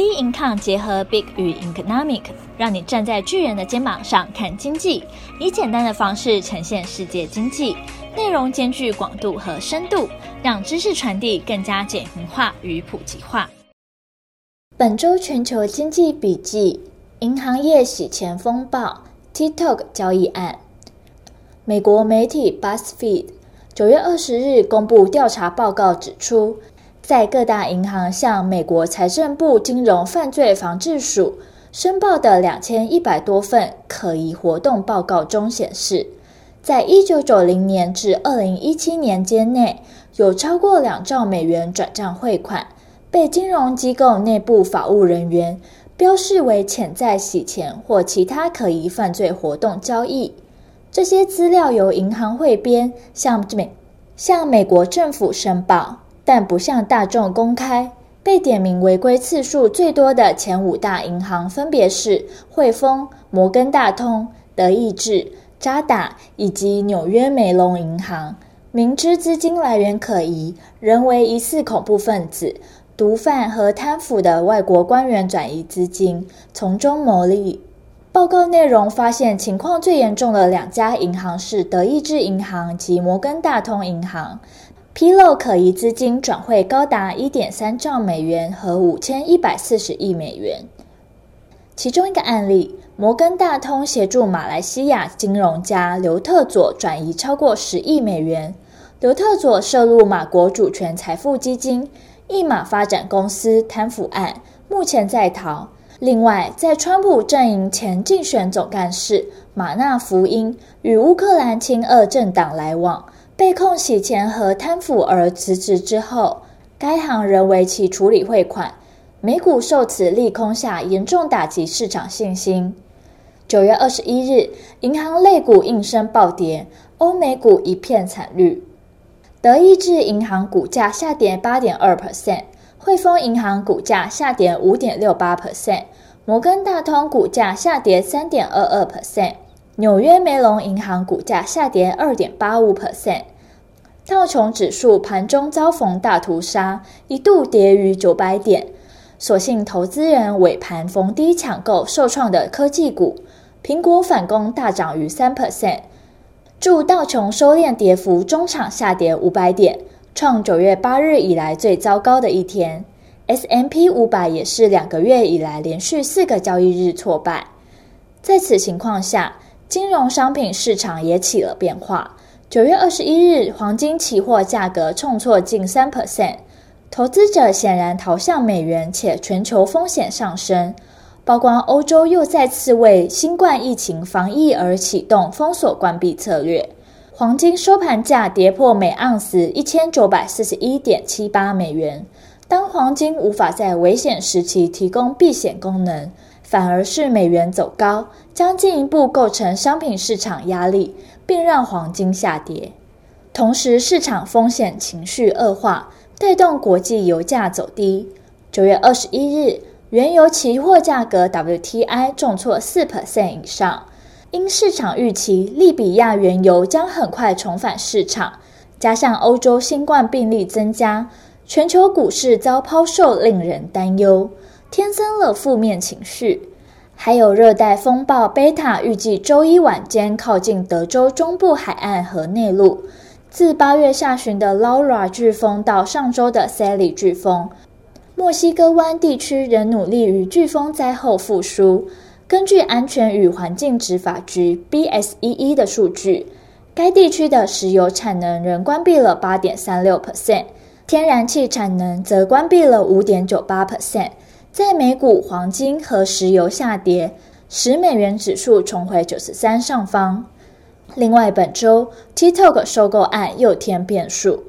B Income 结合 Big 与 Economic，让你站在巨人的肩膀上看经济，以简单的方式呈现世界经济，内容兼具广度和深度，让知识传递更加简明化与普及化。本周全球经济笔记：银行业洗钱风暴，TikTok 交易案。美国媒体 BuzzFeed 九月二十日公布调查报告，指出，在各大银行向美国财政部金融犯罪防治署申报的两千一百多份可疑活动报告中显示，在一九九零年至二零一七年间内，有超过两兆美元转账汇款被金融机构内部法务人员标示为潜在洗钱或其他可疑犯罪活动交易。这些资料由银行汇编向美向美国政府申报。但不向大众公开。被点名违规次数最多的前五大银行分别是汇丰、摩根大通、德意志、渣打以及纽约梅隆银行。明知资金来源可疑，仍为疑似恐怖分子、毒贩和贪腐的外国官员转移资金，从中牟利。报告内容发现，情况最严重的两家银行是德意志银行及摩根大通银行。披露可疑资金转汇高达一点三兆美元和五千一百四十亿美元。其中一个案例，摩根大通协助马来西亚金融家刘特佐转移超过十亿美元。刘特佐涉入马国主权财富基金一马发展公司贪腐案，目前在逃。另外，在川普阵营前竞选总干事马纳福因与乌克兰亲俄政党来往。被控洗钱和贪腐而辞职之后，该行仍为其处理汇款。美股受此利空下严重打击市场信心。九月二十一日，银行类股应声暴跌，欧美股一片惨绿。德意志银行股价下跌八点二 percent，汇丰银行股价下跌五点六八 percent，摩根大通股价下跌三点二二 percent。纽约梅隆银行股价下跌二点八五 percent，道琼指数盘中遭逢大屠杀，一度跌逾九百点。所幸投资人尾盘逢低抢购受创的科技股，苹果反攻大涨逾三 percent，助道琼收敛跌幅，中场下跌五百点，创九月八日以来最糟糕的一天。S M P 五百也是两个月以来连续四个交易日挫败。在此情况下，金融商品市场也起了变化。九月二十一日，黄金期货价格重挫近三 percent，投资者显然逃向美元，且全球风险上升，曝光欧洲又再次为新冠疫情防疫而启动封锁关闭策略。黄金收盘价跌破每盎司一千九百四十一点七八美元。当黄金无法在危险时期提供避险功能，反而是美元走高，将进一步构成商品市场压力，并让黄金下跌。同时，市场风险情绪恶化，带动国际油价走低。九月二十一日，原油期货价格 WTI 重挫四 percent 以上，因市场预期利比亚原油将很快重返市场，加上欧洲新冠病例增加，全球股市遭抛售，令人担忧。添增了负面情绪，还有热带风暴贝塔预计周一晚间靠近德州中部海岸和内陆。自八月下旬的 Laura 飓风到上周的 Sally 飓风，墨西哥湾地区仍努力与飓风灾后复苏。根据安全与环境执法局 BSEE 的数据，该地区的石油产能仍关闭了8.36%，天然气产能则关闭了5.98%。在美股、黄金和石油下跌，使美元指数重回九十三上方。另外，本周 TikTok 收购案又添变数。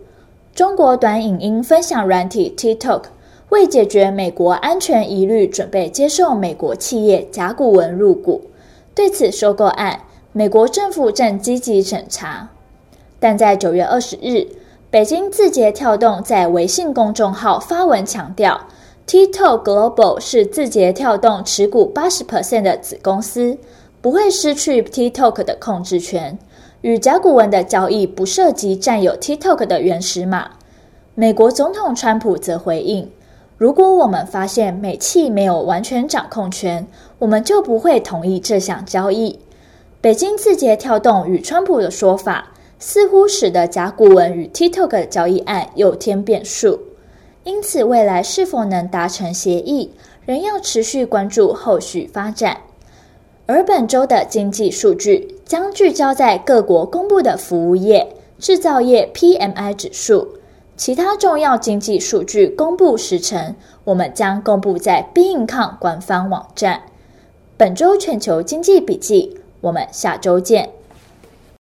中国短影音分享软体 TikTok 为解决美国安全疑虑，准备接受美国企业甲骨文入股。对此收购案，美国政府正积极审查。但在九月二十日，北京字节跳动在微信公众号发文强调。TikTok Global 是字节跳动持股八十 percent 的子公司，不会失去 TikTok 的控制权。与甲骨文的交易不涉及占有 TikTok 的原始码。美国总统川普则回应：如果我们发现美企没有完全掌控权，我们就不会同意这项交易。北京字节跳动与川普的说法，似乎使得甲骨文与 TikTok 交易案又添变数。因此，未来是否能达成协议，仍要持续关注后续发展。而本周的经济数据将聚焦在各国公布的服务业、制造业 PMI 指数。其他重要经济数据公布时程，我们将公布在 b i n c o m 官方网站。本周全球经济笔记，我们下周见。